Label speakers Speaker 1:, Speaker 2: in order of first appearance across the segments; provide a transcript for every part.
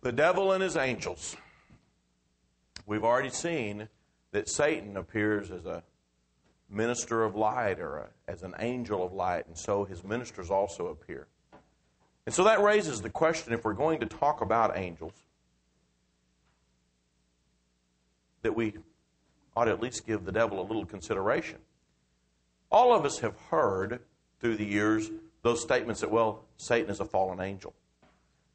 Speaker 1: The devil and his angels. We've already seen that Satan appears as a minister of light or a, as an angel of light, and so his ministers also appear. And so that raises the question if we're going to talk about angels, that we ought to at least give the devil a little consideration. All of us have heard through the years those statements that, well, Satan is a fallen angel,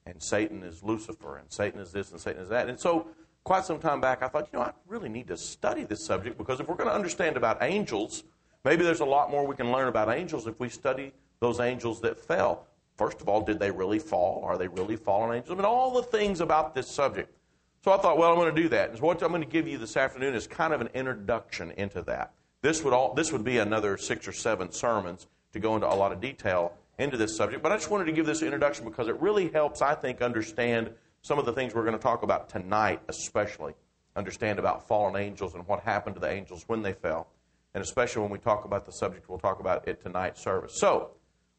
Speaker 1: and Satan is Lucifer, and Satan is this, and Satan is that. And so, quite some time back, I thought, you know, I really need to study this subject because if we're going to understand about angels, maybe there's a lot more we can learn about angels if we study those angels that fell. First of all, did they really fall? Are they really fallen angels? I mean, all the things about this subject. So I thought, well, I'm going to do that. And so what I'm going to give you this afternoon is kind of an introduction into that. This would all this would be another six or seven sermons to go into a lot of detail into this subject. But I just wanted to give this introduction because it really helps, I think, understand some of the things we're going to talk about tonight, especially understand about fallen angels and what happened to the angels when they fell, and especially when we talk about the subject we'll talk about at tonight's service. So,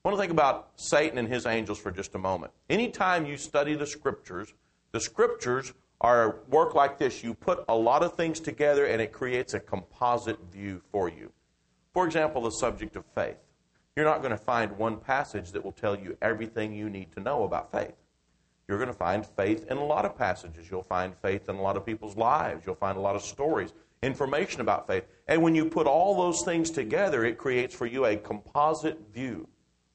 Speaker 1: I want to think about Satan and his angels for just a moment. Anytime you study the scriptures, the scriptures are work like this. You put a lot of things together and it creates a composite view for you. For example, the subject of faith. You're not going to find one passage that will tell you everything you need to know about faith. You're going to find faith in a lot of passages. You'll find faith in a lot of people's lives. You'll find a lot of stories, information about faith. And when you put all those things together, it creates for you a composite view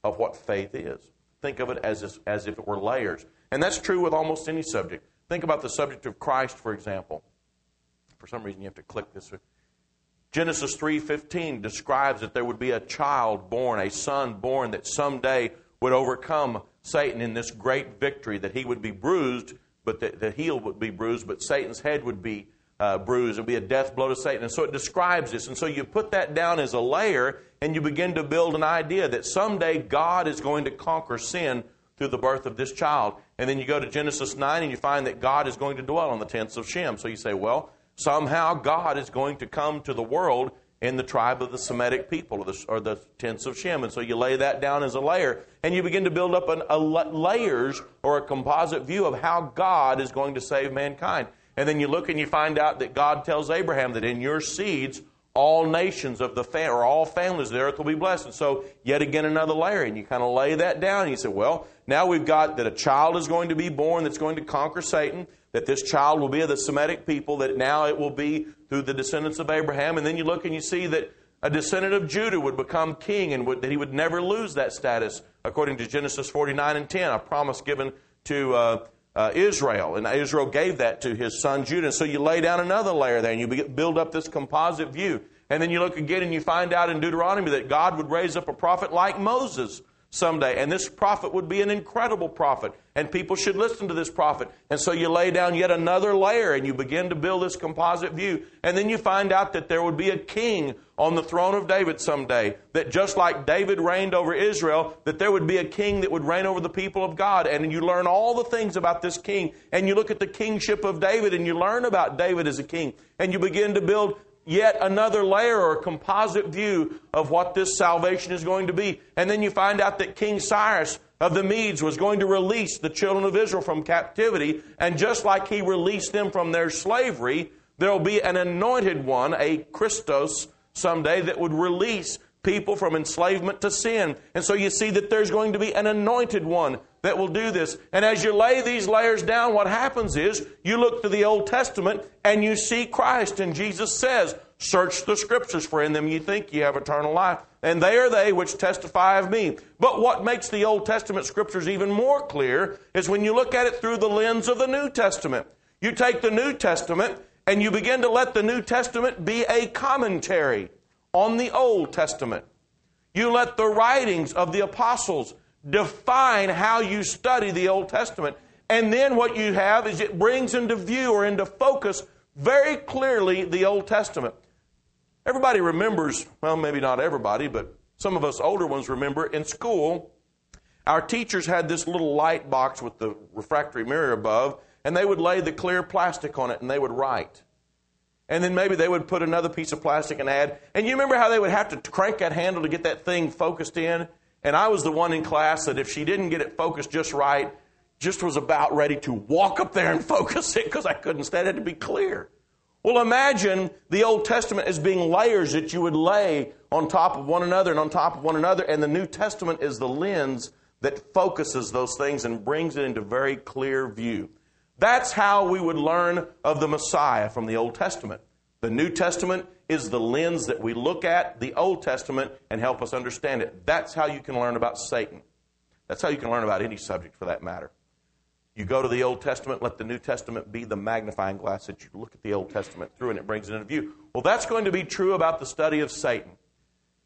Speaker 1: of what faith is. Think of it as, as if it were layers. And that's true with almost any subject. Think about the subject of Christ, for example. For some reason, you have to click this. Genesis 3:15 describes that there would be a child born, a son born that someday would overcome Satan in this great victory, that he would be bruised, but the, the heel would be bruised, but Satan's head would be uh, bruised. Would be a death blow to Satan. And so it describes this. And so you put that down as a layer, and you begin to build an idea that someday God is going to conquer sin through the birth of this child. And then you go to Genesis 9 and you find that God is going to dwell on the tents of Shem. So you say, well, somehow God is going to come to the world in the tribe of the Semitic people, or the, or the tents of Shem. And so you lay that down as a layer, and you begin to build up an, a layers or a composite view of how God is going to save mankind. And then you look and you find out that God tells Abraham that in your seeds all nations of the fam- or all families of the earth will be blessed. And so, yet again, another layer, and you kind of lay that down. And you say, well, now we've got that a child is going to be born that's going to conquer Satan. That this child will be of the Semitic people. That now it will be through the descendants of Abraham. And then you look and you see that a descendant of Judah would become king, and would, that he would never lose that status, according to Genesis 49 and 10, a promise given to. Uh, uh, Israel, and Israel gave that to his son Judah. And so you lay down another layer there, and you build up this composite view. And then you look again and you find out in Deuteronomy that God would raise up a prophet like Moses someday. And this prophet would be an incredible prophet. And people should listen to this prophet. And so you lay down yet another layer and you begin to build this composite view. And then you find out that there would be a king on the throne of David someday. That just like David reigned over Israel, that there would be a king that would reign over the people of God. And you learn all the things about this king. And you look at the kingship of David and you learn about David as a king. And you begin to build yet another layer or composite view of what this salvation is going to be. And then you find out that King Cyrus of the Medes was going to release the children of Israel from captivity. And just like he released them from their slavery, there will be an anointed one, a Christos, someday that would release people from enslavement to sin. And so you see that there's going to be an anointed one that will do this. And as you lay these layers down, what happens is you look to the Old Testament and you see Christ. And Jesus says, Search the scriptures, for in them you think you have eternal life. And they are they which testify of me. But what makes the Old Testament scriptures even more clear is when you look at it through the lens of the New Testament. You take the New Testament and you begin to let the New Testament be a commentary on the Old Testament. You let the writings of the apostles define how you study the Old Testament. And then what you have is it brings into view or into focus very clearly the Old Testament. Everybody remembers, well, maybe not everybody, but some of us older ones remember in school, our teachers had this little light box with the refractory mirror above, and they would lay the clear plastic on it and they would write. And then maybe they would put another piece of plastic and add. And you remember how they would have to crank that handle to get that thing focused in? And I was the one in class that if she didn't get it focused just right, just was about ready to walk up there and focus it because I couldn't stand it to be clear. Well, imagine the Old Testament as being layers that you would lay on top of one another and on top of one another, and the New Testament is the lens that focuses those things and brings it into very clear view. That's how we would learn of the Messiah from the Old Testament. The New Testament is the lens that we look at the Old Testament and help us understand it. That's how you can learn about Satan. That's how you can learn about any subject for that matter. You go to the Old Testament, let the New Testament be the magnifying glass that you look at the Old Testament through and it brings it into view. Well, that's going to be true about the study of Satan.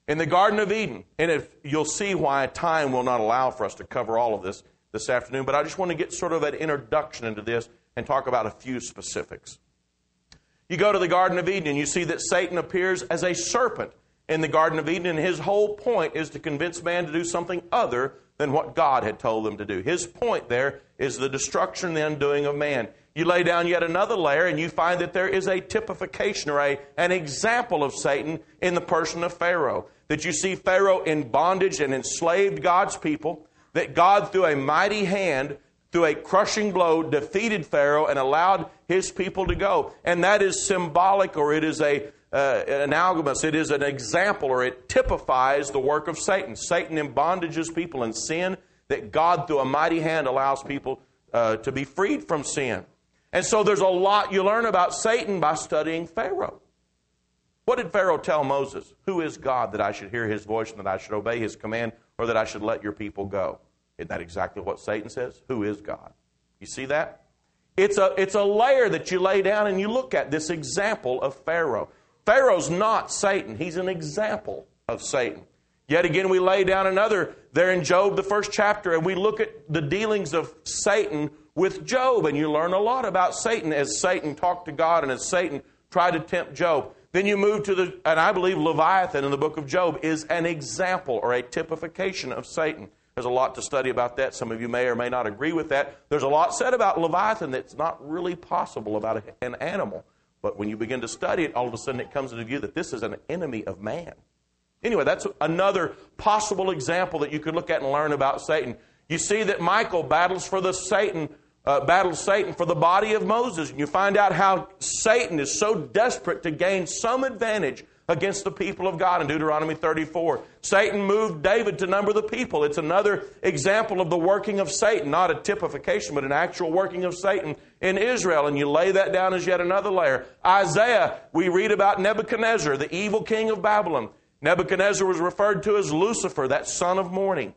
Speaker 1: In the Garden of Eden, and if you'll see why time will not allow for us to cover all of this this afternoon, but I just want to get sort of an introduction into this and talk about a few specifics. You go to the Garden of Eden you see that Satan appears as a serpent in the Garden of Eden, and his whole point is to convince man to do something other than what God had told them to do. His point there is the destruction and the undoing of man. You lay down yet another layer and you find that there is a typification or a, an example of Satan in the person of Pharaoh. That you see Pharaoh in bondage and enslaved God's people, that God, through a mighty hand, through a crushing blow, defeated Pharaoh and allowed his people to go. And that is symbolic or it is a uh, analogous, it is an example or it typifies the work of Satan. Satan embondages people in sin, that God, through a mighty hand, allows people uh, to be freed from sin. And so there's a lot you learn about Satan by studying Pharaoh. What did Pharaoh tell Moses? Who is God that I should hear his voice and that I should obey his command or that I should let your people go? Isn't that exactly what Satan says? Who is God? You see that? It's a, it's a layer that you lay down and you look at this example of Pharaoh. Pharaoh's not Satan, he's an example of Satan. Yet again, we lay down another there in Job, the first chapter, and we look at the dealings of Satan with Job, and you learn a lot about Satan as Satan talked to God and as Satan tried to tempt Job. Then you move to the, and I believe Leviathan in the book of Job is an example or a typification of Satan. There's a lot to study about that. Some of you may or may not agree with that. There's a lot said about Leviathan that's not really possible about an animal. But when you begin to study it, all of a sudden it comes into view that this is an enemy of man. Anyway, that's another possible example that you could look at and learn about Satan. You see that Michael battles for the Satan, uh, Satan for the body of Moses, and you find out how Satan is so desperate to gain some advantage against the people of God in Deuteronomy 34. Satan moved David to number the people. It's another example of the working of Satan, not a typification, but an actual working of Satan in Israel. And you lay that down as yet another layer. Isaiah, we read about Nebuchadnezzar, the evil king of Babylon. Nebuchadnezzar was referred to as Lucifer, that son of morning.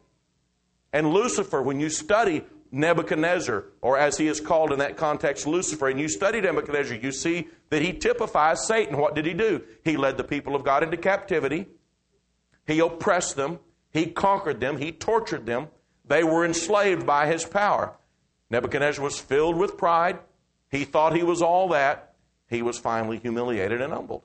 Speaker 1: And Lucifer, when you study Nebuchadnezzar, or as he is called in that context, Lucifer, and you study Nebuchadnezzar, you see that he typifies Satan. What did he do? He led the people of God into captivity, he oppressed them, he conquered them, he tortured them. They were enslaved by his power. Nebuchadnezzar was filled with pride. He thought he was all that. He was finally humiliated and humbled.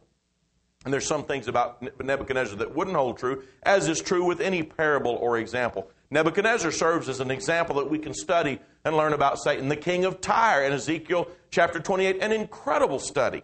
Speaker 1: And there's some things about Nebuchadnezzar that wouldn't hold true, as is true with any parable or example. Nebuchadnezzar serves as an example that we can study and learn about Satan, the king of Tyre in Ezekiel chapter 28, an incredible study.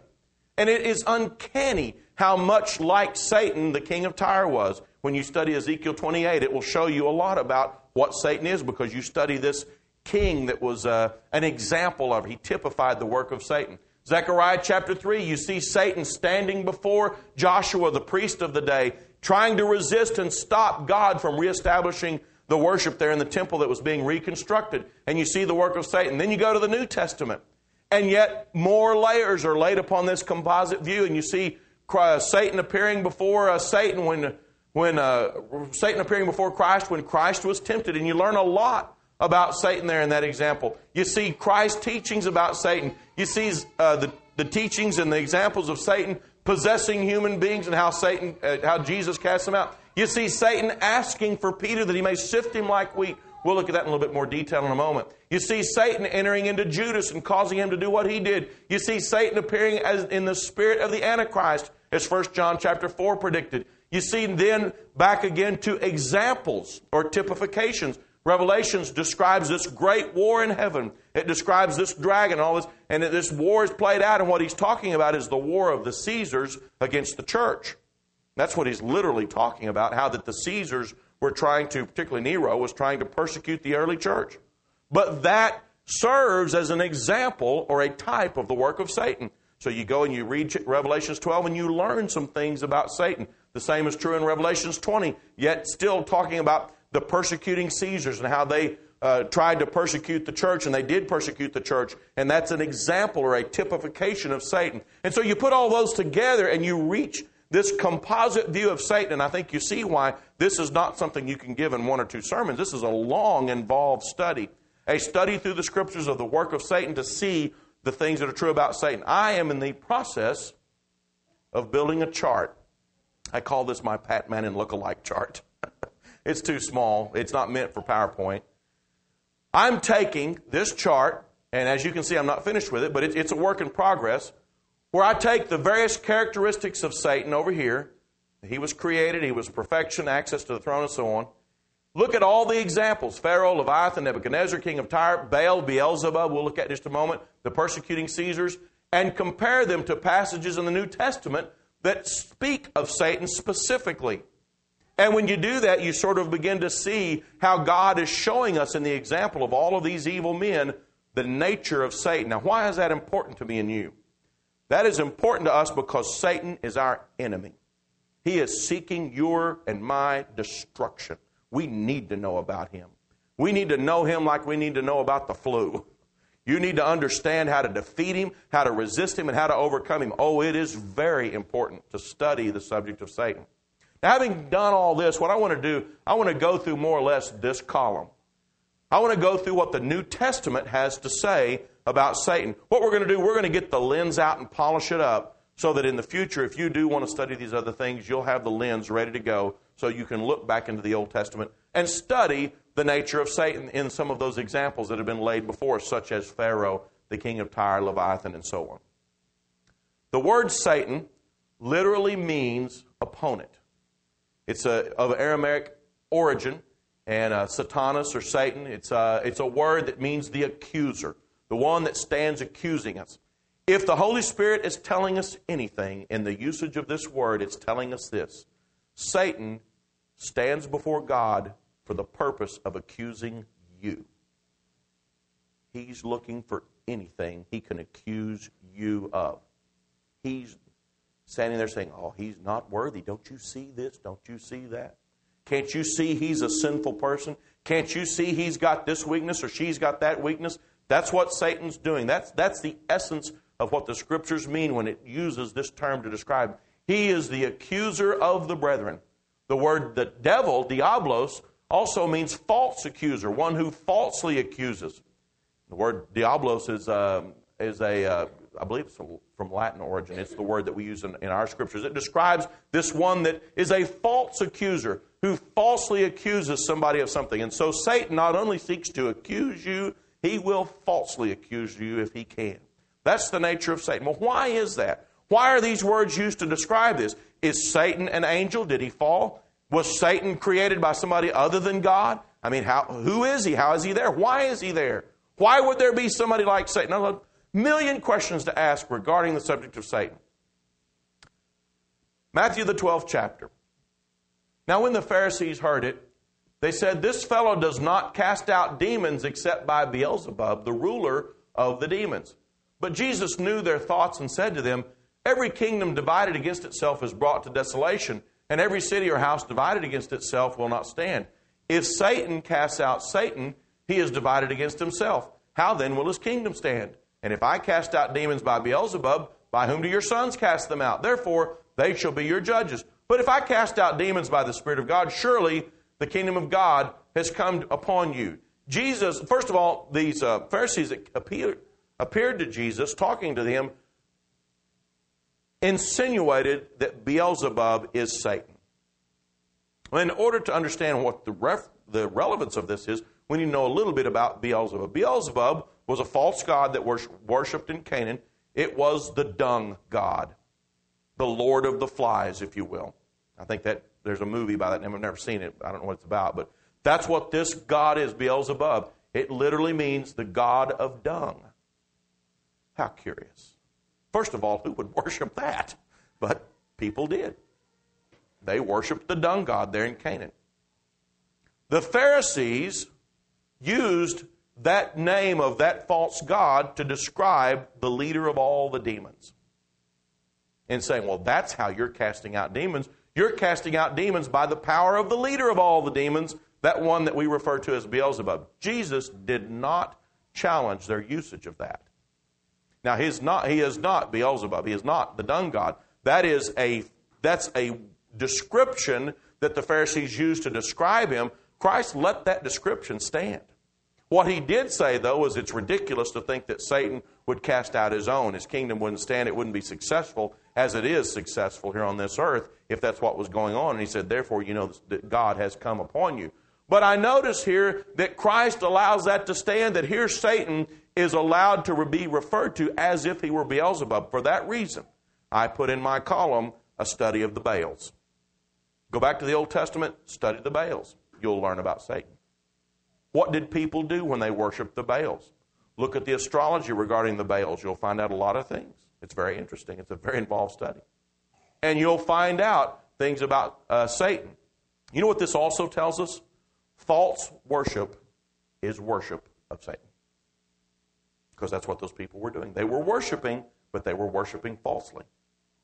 Speaker 1: And it is uncanny how much like Satan the king of Tyre was. When you study Ezekiel 28, it will show you a lot about what Satan is because you study this king that was uh, an example of, he typified the work of Satan. Zechariah chapter 3, you see Satan standing before Joshua, the priest of the day, trying to resist and stop God from reestablishing the worship there in the temple that was being reconstructed. And you see the work of Satan. Then you go to the New Testament. And yet more layers are laid upon this composite view. And you see uh, Satan appearing before uh, Satan when, when uh, Satan appearing before Christ when Christ was tempted. And you learn a lot about Satan there in that example. You see Christ's teachings about Satan. You see uh, the, the teachings and the examples of Satan possessing human beings and how Satan, uh, how Jesus cast them out. You see Satan asking for Peter that he may sift him like wheat. We'll look at that in a little bit more detail in a moment. You see Satan entering into Judas and causing him to do what he did. You see Satan appearing as in the spirit of the Antichrist, as 1 John chapter 4 predicted. You see then back again to examples or typifications. Revelations describes this great war in heaven. It describes this dragon all this, and this war is played out, and what he's talking about is the war of the Caesars against the church. That's what he's literally talking about, how that the Caesars were trying to, particularly Nero, was trying to persecute the early church. but that serves as an example or a type of the work of Satan. So you go and you read Revelations 12 and you learn some things about Satan. The same is true in Revelations 20, yet still talking about the persecuting Caesars and how they uh, tried to persecute the church, and they did persecute the church, and that's an example or a typification of Satan. And so you put all those together and you reach this composite view of Satan, and I think you see why this is not something you can give in one or two sermons. This is a long, involved study, a study through the scriptures of the work of Satan to see the things that are true about Satan. I am in the process of building a chart. I call this my Pat Manning look-alike chart. it's too small. It's not meant for PowerPoint. I'm taking this chart, and as you can see, I'm not finished with it, but it, it's a work in progress, where I take the various characteristics of Satan over here. He was created, he was perfection, access to the throne, and so on. Look at all the examples Pharaoh, Leviathan, Nebuchadnezzar, king of Tyre, Baal, Beelzebub, we'll look at just a moment, the persecuting Caesars, and compare them to passages in the New Testament that speak of Satan specifically. And when you do that, you sort of begin to see how God is showing us in the example of all of these evil men the nature of Satan. Now, why is that important to me and you? That is important to us because Satan is our enemy. He is seeking your and my destruction. We need to know about him. We need to know him like we need to know about the flu. You need to understand how to defeat him, how to resist him, and how to overcome him. Oh, it is very important to study the subject of Satan. Now, having done all this, what I want to do, I want to go through more or less this column. I want to go through what the New Testament has to say about Satan. What we're going to do, we're going to get the lens out and polish it up so that in the future, if you do want to study these other things, you'll have the lens ready to go so you can look back into the Old Testament and study the nature of Satan in some of those examples that have been laid before such as Pharaoh, the king of Tyre, Leviathan, and so on. The word Satan literally means opponent. It's a, of Aramaic origin, and uh, Satanas or Satan, it's, uh, it's a word that means the accuser, the one that stands accusing us. If the Holy Spirit is telling us anything in the usage of this word, it's telling us this Satan stands before God for the purpose of accusing you. He's looking for anything he can accuse you of. He's standing there saying, Oh, he's not worthy. Don't you see this? Don't you see that? Can't you see he's a sinful person? Can't you see he's got this weakness or she's got that weakness? That's what Satan's doing. That's, that's the essence of what the scriptures mean when it uses this term to describe. He is the accuser of the brethren. The word the devil, diablos, also means false accuser, one who falsely accuses. The word diablos is, uh, is a, uh, I believe it's from Latin origin. It's the word that we use in, in our scriptures. It describes this one that is a false accuser who falsely accuses somebody of something. And so Satan not only seeks to accuse you, he will falsely accuse you if he can. That's the nature of Satan. Well, why is that? Why are these words used to describe this? Is Satan an angel? Did he fall? Was Satan created by somebody other than God? I mean, how, who is he? How is he there? Why is he there? Why would there be somebody like Satan? a million questions to ask regarding the subject of Satan. Matthew, the 12th chapter. Now, when the Pharisees heard it, they said, This fellow does not cast out demons except by Beelzebub, the ruler of the demons. But Jesus knew their thoughts and said to them, Every kingdom divided against itself is brought to desolation, and every city or house divided against itself will not stand. If Satan casts out Satan, he is divided against himself. How then will his kingdom stand? And if I cast out demons by Beelzebub, by whom do your sons cast them out? Therefore, they shall be your judges. But if I cast out demons by the Spirit of God, surely the kingdom of God has come upon you. Jesus, first of all, these uh, Pharisees appeared, appeared to Jesus, talking to him, insinuated that Beelzebub is Satan. In order to understand what the, ref, the relevance of this is, we need to know a little bit about Beelzebub. Beelzebub was a false god that was worshipped in Canaan. It was the dung god, the lord of the flies, if you will. I think that there's a movie by that name. I've never seen it. I don't know what it's about, but that's what this god is, Beelzebub. It literally means the god of dung. How curious. First of all, who would worship that? But people did. They worshiped the dung god there in Canaan. The Pharisees used that name of that false God to describe the leader of all the demons. And saying, well, that's how you're casting out demons. You're casting out demons by the power of the leader of all the demons, that one that we refer to as Beelzebub. Jesus did not challenge their usage of that. Now, he's not, he is not Beelzebub. He is not the dung god. That is a, that's a description that the Pharisees used to describe him. Christ let that description stand. What he did say, though, is it's ridiculous to think that Satan would cast out his own. His kingdom wouldn't stand, it wouldn't be successful as it is successful here on this earth if that's what was going on. And he said, therefore, you know that God has come upon you. But I notice here that Christ allows that to stand, that here Satan is allowed to be referred to as if he were Beelzebub. For that reason, I put in my column a study of the Baals. Go back to the Old Testament, study the Baals. You'll learn about Satan. What did people do when they worshiped the Baals? Look at the astrology regarding the Baals. You'll find out a lot of things. It's very interesting. It's a very involved study. And you'll find out things about uh, Satan. You know what this also tells us? False worship is worship of Satan. Because that's what those people were doing. They were worshiping, but they were worshiping falsely.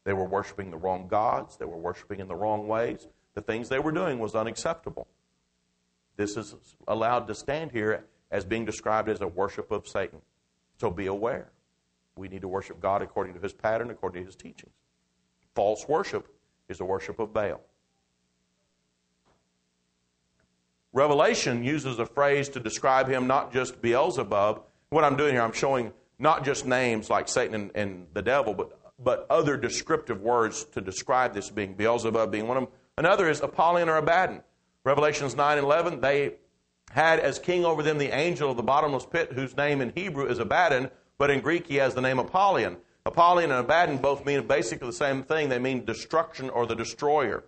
Speaker 1: They were worshiping the wrong gods. They were worshiping in the wrong ways. The things they were doing was unacceptable. This is allowed to stand here as being described as a worship of Satan. So be aware. We need to worship God according to his pattern, according to his teachings. False worship is the worship of Baal. Revelation uses a phrase to describe him not just Beelzebub. What I'm doing here, I'm showing not just names like Satan and, and the devil, but, but other descriptive words to describe this being Beelzebub being one of them. Another is Apollyon or Abaddon. Revelations 9 and 11, they had as king over them the angel of the bottomless pit, whose name in Hebrew is Abaddon, but in Greek he has the name Apollyon. Apollyon and Abaddon both mean basically the same thing. They mean destruction or the destroyer.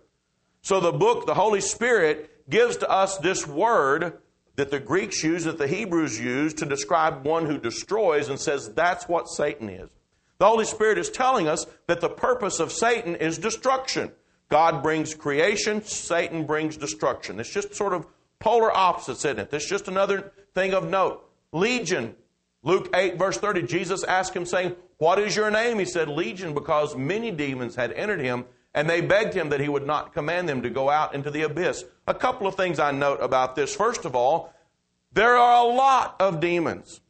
Speaker 1: So the book, the Holy Spirit, gives to us this word that the Greeks use, that the Hebrews use to describe one who destroys and says that's what Satan is. The Holy Spirit is telling us that the purpose of Satan is destruction. God brings creation, Satan brings destruction. It's just sort of polar opposites, isn't it? That's just another thing of note. Legion, Luke 8, verse 30, Jesus asked him, saying, What is your name? He said, Legion, because many demons had entered him, and they begged him that he would not command them to go out into the abyss. A couple of things I note about this. First of all, there are a lot of demons.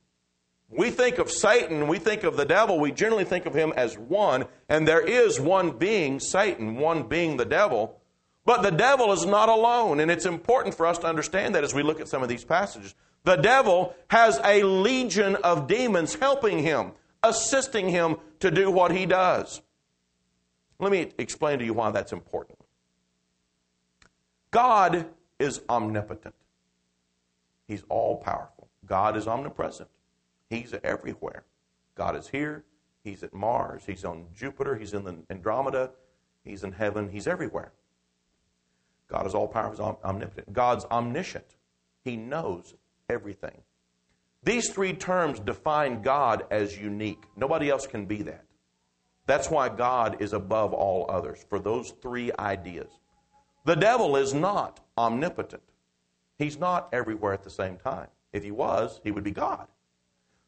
Speaker 1: We think of Satan, we think of the devil, we generally think of him as one, and there is one being Satan, one being the devil. But the devil is not alone, and it's important for us to understand that as we look at some of these passages. The devil has a legion of demons helping him, assisting him to do what he does. Let me explain to you why that's important. God is omnipotent, He's all powerful. God is omnipresent. He's everywhere. God is here. He's at Mars. He's on Jupiter. He's in the Andromeda. He's in heaven. He's everywhere. God is all powerful, He's omnipotent. God's omniscient. He knows everything. These three terms define God as unique. Nobody else can be that. That's why God is above all others, for those three ideas. The devil is not omnipotent. He's not everywhere at the same time. If he was, he would be God.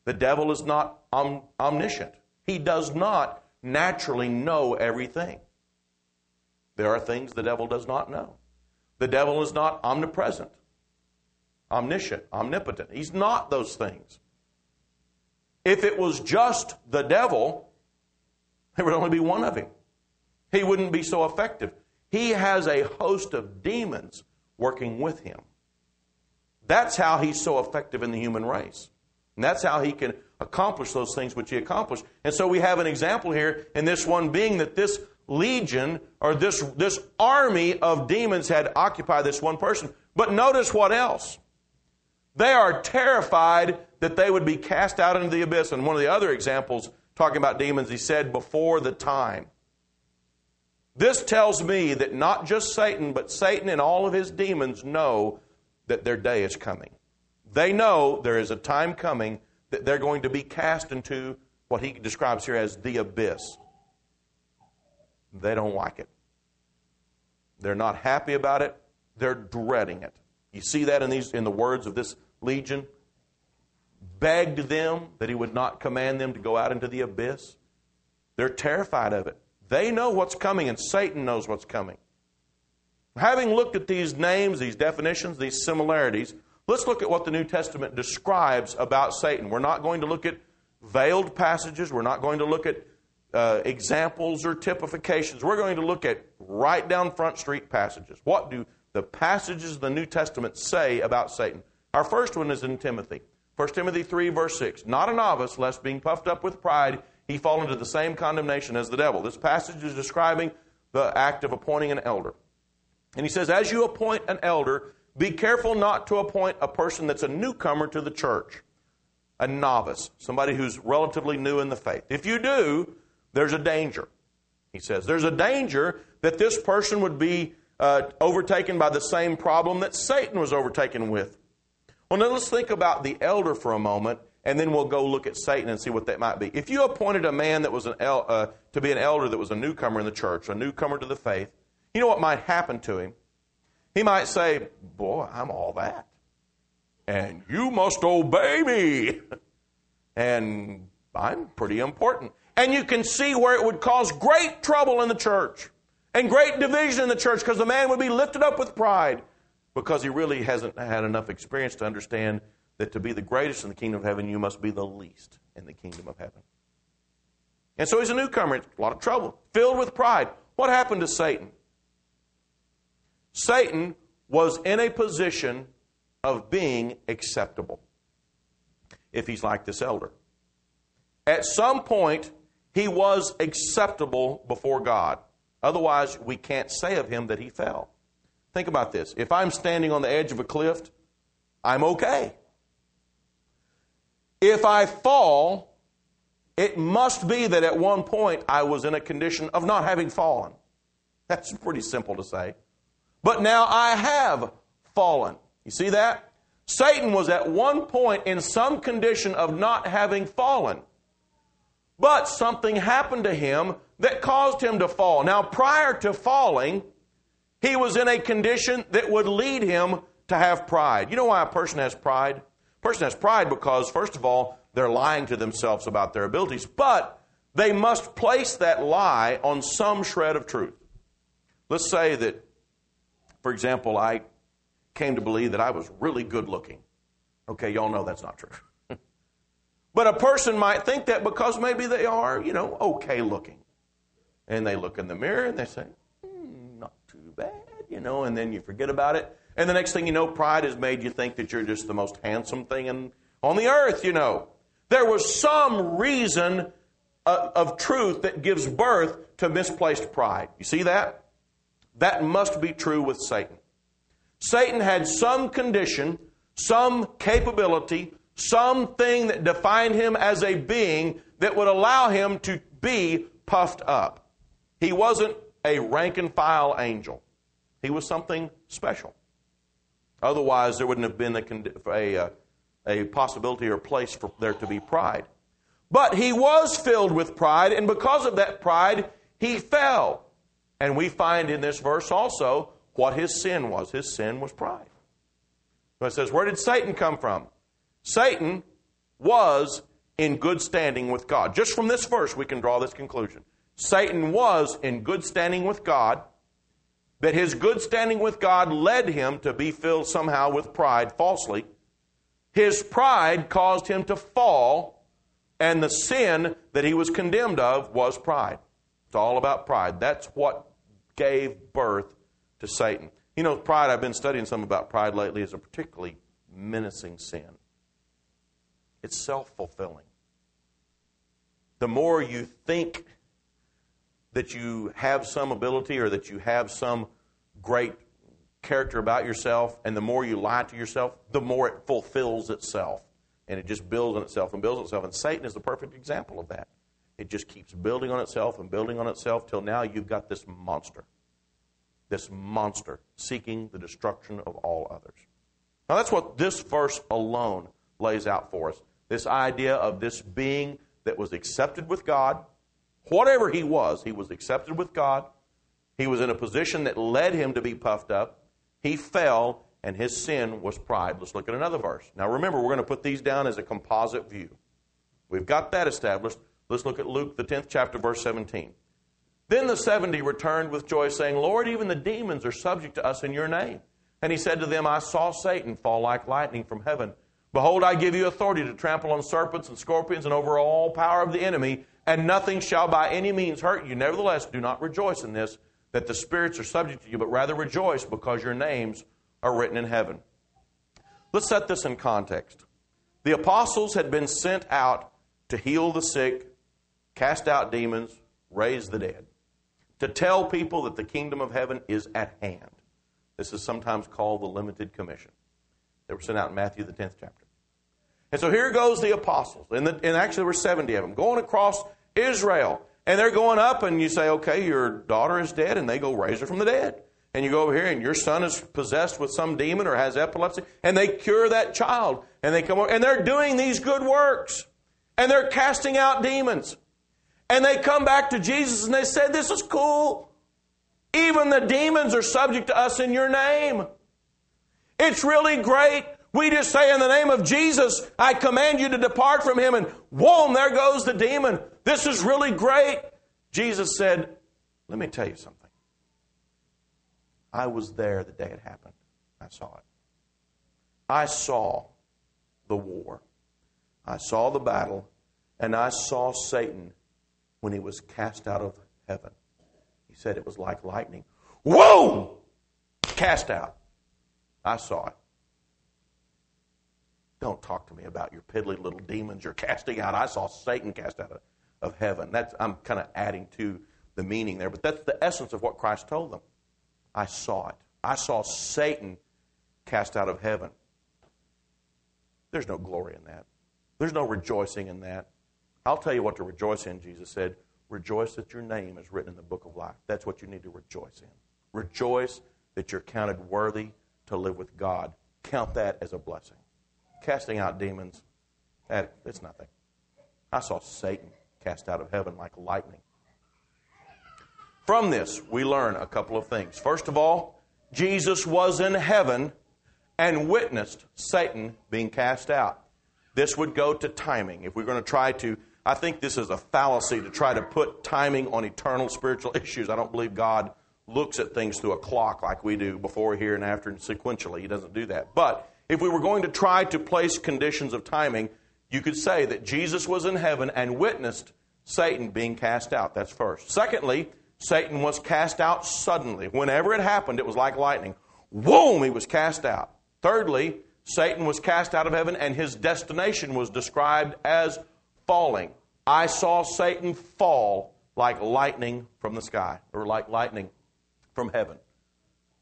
Speaker 1: The devil is not om- omniscient. He does not naturally know everything. There are things the devil does not know. The devil is not omnipresent, omniscient, omnipotent. He's not those things. If it was just the devil, there would only be one of him. He wouldn't be so effective. He has a host of demons working with him. That's how he's so effective in the human race. And that's how he can accomplish those things which he accomplished. And so we have an example here in this one being that this legion or this, this army of demons had occupied this one person. But notice what else. They are terrified that they would be cast out into the abyss. And one of the other examples, talking about demons, he said, before the time. This tells me that not just Satan, but Satan and all of his demons know that their day is coming. They know there is a time coming that they're going to be cast into what he describes here as the abyss. They don't like it. They're not happy about it. They're dreading it. You see that in these in the words of this legion. begged them that he would not command them to go out into the abyss. They're terrified of it. They know what's coming, and Satan knows what's coming. Having looked at these names, these definitions, these similarities, let's look at what the New Testament describes about Satan. We're not going to look at veiled passages, we're not going to look at uh, examples or typifications. We're going to look at right down front street passages. What do the passages of the New Testament say about Satan? Our first one is in Timothy. 1 Timothy 3, verse 6. Not a novice, lest being puffed up with pride, he fall into the same condemnation as the devil. This passage is describing the act of appointing an elder. And he says, As you appoint an elder, be careful not to appoint a person that's a newcomer to the church, a novice, somebody who's relatively new in the faith. If you do, there's a danger. He says, There's a danger that this person would be uh, overtaken by the same problem that Satan was overtaken with. Well, now let's think about the elder for a moment and then we'll go look at Satan and see what that might be. If you appointed a man that was an el- uh, to be an elder that was a newcomer in the church, a newcomer to the faith, you know what might happen to him? He might say, Boy, I'm all that. And you must obey me. and I'm pretty important. And you can see where it would cause great trouble in the church and great division in the church because the man would be lifted up with pride because he really hasn't had enough experience to understand that to be the greatest in the kingdom of heaven, you must be the least in the kingdom of heaven. And so he's a newcomer, a lot of trouble, filled with pride. What happened to Satan? Satan was in a position of being acceptable if he's like this elder. At some point, he was acceptable before God. Otherwise, we can't say of him that he fell. Think about this. If I'm standing on the edge of a cliff, I'm okay. If I fall, it must be that at one point I was in a condition of not having fallen. That's pretty simple to say. But now I have fallen. You see that? Satan was at one point in some condition of not having fallen. But something happened to him that caused him to fall. Now, prior to falling, he was in a condition that would lead him to have pride. You know why a person has pride? A person has pride because, first of all, they're lying to themselves about their abilities, but they must place that lie on some shred of truth. Let's say that, for example, I came to believe that I was really good looking. Okay, y'all know that's not true. but a person might think that because maybe they are, you know, okay looking. And they look in the mirror and they say, hmm, not too bad, you know, and then you forget about it. And the next thing you know, pride has made you think that you're just the most handsome thing in, on the earth, you know. There was some reason uh, of truth that gives birth to misplaced pride. You see that? That must be true with Satan. Satan had some condition, some capability, something that defined him as a being that would allow him to be puffed up. He wasn't a rank and file angel, he was something special. Otherwise, there wouldn't have been a, a, uh, a possibility or place for there to be pride. But he was filled with pride, and because of that pride, he fell. And we find in this verse also what his sin was. His sin was pride. So it says, Where did Satan come from? Satan was in good standing with God. Just from this verse, we can draw this conclusion. Satan was in good standing with God that his good standing with God led him to be filled somehow with pride falsely. His pride caused him to fall, and the sin that he was condemned of was pride. It's all about pride. That's what gave birth to Satan. You know, pride, I've been studying some about pride lately, is a particularly menacing sin. It's self fulfilling. The more you think that you have some ability or that you have some great character about yourself, and the more you lie to yourself, the more it fulfills itself. And it just builds on itself and builds on itself. And Satan is the perfect example of that. It just keeps building on itself and building on itself till now you've got this monster. This monster seeking the destruction of all others. Now, that's what this verse alone lays out for us. This idea of this being that was accepted with God, Whatever he was, he was accepted with God. He was in a position that led him to be puffed up. He fell, and his sin was pride. Let's look at another verse. Now remember, we're going to put these down as a composite view. We've got that established. Let's look at Luke, the 10th chapter, verse 17. Then the 70 returned with joy, saying, Lord, even the demons are subject to us in your name. And he said to them, I saw Satan fall like lightning from heaven. Behold, I give you authority to trample on serpents and scorpions and over all power of the enemy, and nothing shall by any means hurt you. Nevertheless, do not rejoice in this, that the spirits are subject to you, but rather rejoice because your names are written in heaven. Let's set this in context. The apostles had been sent out to heal the sick, cast out demons, raise the dead, to tell people that the kingdom of heaven is at hand. This is sometimes called the limited commission. They were sent out in Matthew, the 10th chapter. And so here goes the apostles, and, the, and actually there were 70 of them, going across Israel. And they're going up, and you say, okay, your daughter is dead, and they go raise her from the dead and you go over here and your son is possessed with some demon or has epilepsy, and they cure that child, and they come over, and they're doing these good works, and they're casting out demons. And they come back to Jesus and they say, This is cool. Even the demons are subject to us in your name. It's really great. We just say, In the name of Jesus, I command you to depart from him, and whoa, there goes the demon. This is really great. Jesus said, Let me tell you something. I was there the day it happened. I saw it. I saw the war. I saw the battle, and I saw Satan when he was cast out of heaven. He said it was like lightning. Whoa! Cast out. I saw it. Don't talk to me about your piddly little demons you're casting out. I saw Satan cast out of, of heaven. That's, I'm kind of adding to the meaning there, but that's the essence of what Christ told them. I saw it. I saw Satan cast out of heaven. There's no glory in that. There's no rejoicing in that. I'll tell you what to rejoice in, Jesus said. Rejoice that your name is written in the book of life. That's what you need to rejoice in. Rejoice that you're counted worthy to live with God. Count that as a blessing. Casting out demons, that, that's nothing. I saw Satan cast out of heaven like lightning. From this, we learn a couple of things. First of all, Jesus was in heaven and witnessed Satan being cast out. This would go to timing. If we're going to try to, I think this is a fallacy to try to put timing on eternal spiritual issues. I don't believe God looks at things through a clock like we do before, here, and after, and sequentially. He doesn't do that. But if we were going to try to place conditions of timing, you could say that Jesus was in heaven and witnessed Satan being cast out. That's first. Secondly, Satan was cast out suddenly. Whenever it happened, it was like lightning. Boom, he was cast out. Thirdly, Satan was cast out of heaven and his destination was described as falling. I saw Satan fall like lightning from the sky, or like lightning from heaven.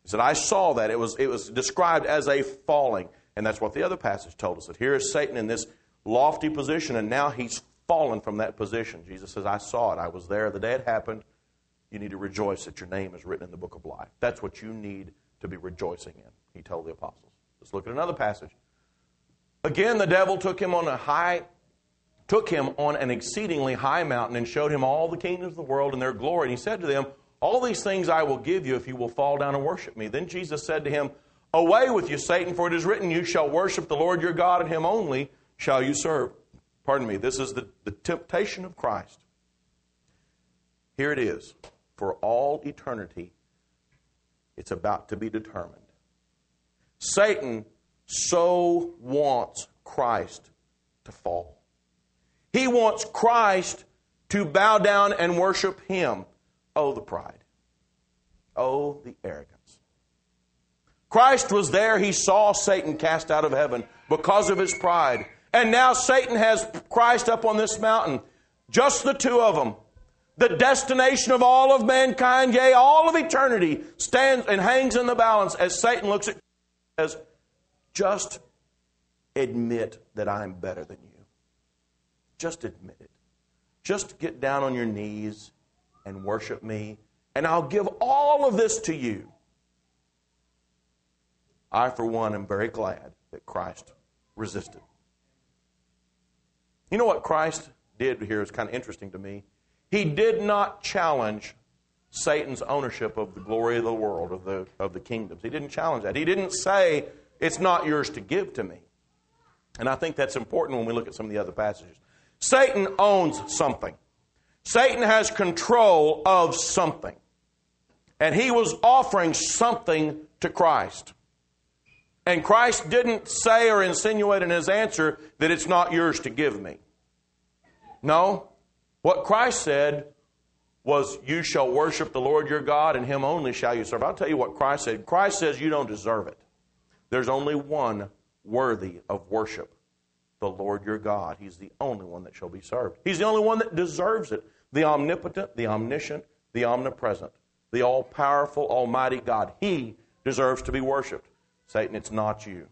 Speaker 1: He said, I saw that. It was, it was described as a falling. And that's what the other passage told us that here is Satan in this lofty position, and now he's fallen from that position. Jesus says, I saw it. I was there the day it happened. You need to rejoice that your name is written in the book of life. That's what you need to be rejoicing in, he told the apostles. Let's look at another passage. Again, the devil took him on a high took him on an exceedingly high mountain and showed him all the kingdoms of the world and their glory. And he said to them, All these things I will give you if you will fall down and worship me. Then Jesus said to him, Away with you, Satan, for it is written, You shall worship the Lord your God, and him only shall you serve. Pardon me, this is the, the temptation of Christ. Here it is for all eternity, it's about to be determined. Satan so wants Christ to fall. He wants Christ to bow down and worship him. Oh, the pride. Oh, the arrogance. Christ was there. He saw Satan cast out of heaven because of his pride. And now Satan has Christ up on this mountain. Just the two of them the destination of all of mankind, yea, all of eternity, stands and hangs in the balance as Satan looks at as just admit that I'm better than you. Just admit it. Just get down on your knees and worship me, and I'll give all of this to you. I, for one, am very glad that Christ resisted. You know what Christ did here is kind of interesting to me. He did not challenge Satan's ownership of the glory of the world, of the, of the kingdoms. He didn't challenge that. He didn't say, It's not yours to give to me. And I think that's important when we look at some of the other passages. Satan owns something, Satan has control of something. And he was offering something to Christ. And Christ didn't say or insinuate in his answer that it's not yours to give me. No. What Christ said was, You shall worship the Lord your God, and him only shall you serve. I'll tell you what Christ said. Christ says you don't deserve it. There's only one worthy of worship the Lord your God. He's the only one that shall be served. He's the only one that deserves it. The omnipotent, the omniscient, the omnipresent, the all powerful, almighty God. He deserves to be worshiped. Satan, it's not you.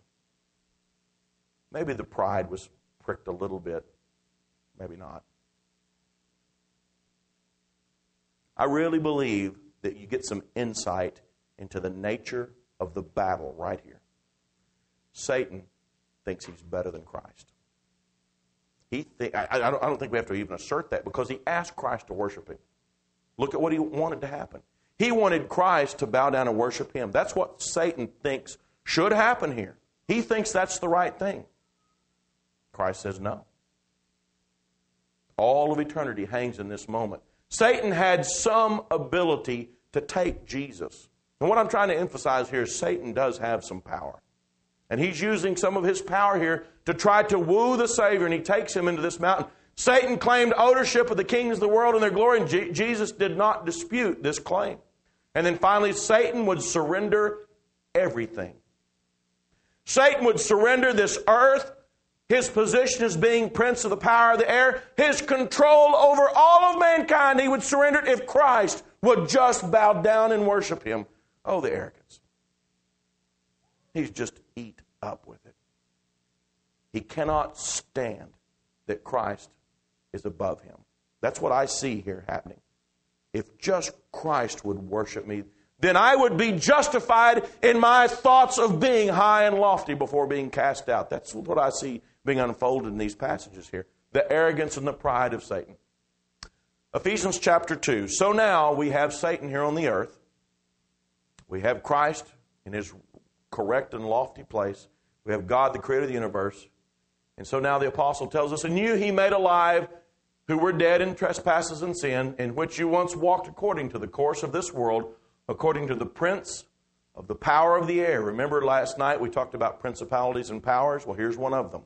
Speaker 1: Maybe the pride was pricked a little bit. Maybe not. I really believe that you get some insight into the nature of the battle right here. Satan thinks he's better than Christ. He th- I, I, don't, I don't think we have to even assert that because he asked Christ to worship him. Look at what he wanted to happen. He wanted Christ to bow down and worship him. That's what Satan thinks should happen here. He thinks that's the right thing. Christ says no. All of eternity hangs in this moment. Satan had some ability to take Jesus. And what I'm trying to emphasize here is Satan does have some power. And he's using some of his power here to try to woo the Savior, and he takes him into this mountain. Satan claimed ownership of the kings of the world and their glory, and G- Jesus did not dispute this claim. And then finally, Satan would surrender everything. Satan would surrender this earth, his position as being prince of the power of the air, his control over all of mankind. He would surrender it if Christ would just bow down and worship him. Oh, the arrogance. He's just eat up with it. He cannot stand that Christ is above him. That's what I see here happening. If just Christ would worship me, then I would be justified in my thoughts of being high and lofty before being cast out. That's what I see being unfolded in these passages here the arrogance and the pride of Satan. Ephesians chapter 2. So now we have Satan here on the earth. We have Christ in his correct and lofty place. We have God, the creator of the universe. And so now the apostle tells us, And you he made alive who were dead in trespasses and sin, in which you once walked according to the course of this world according to the prince of the power of the air. Remember last night we talked about principalities and powers? Well, here's one of them.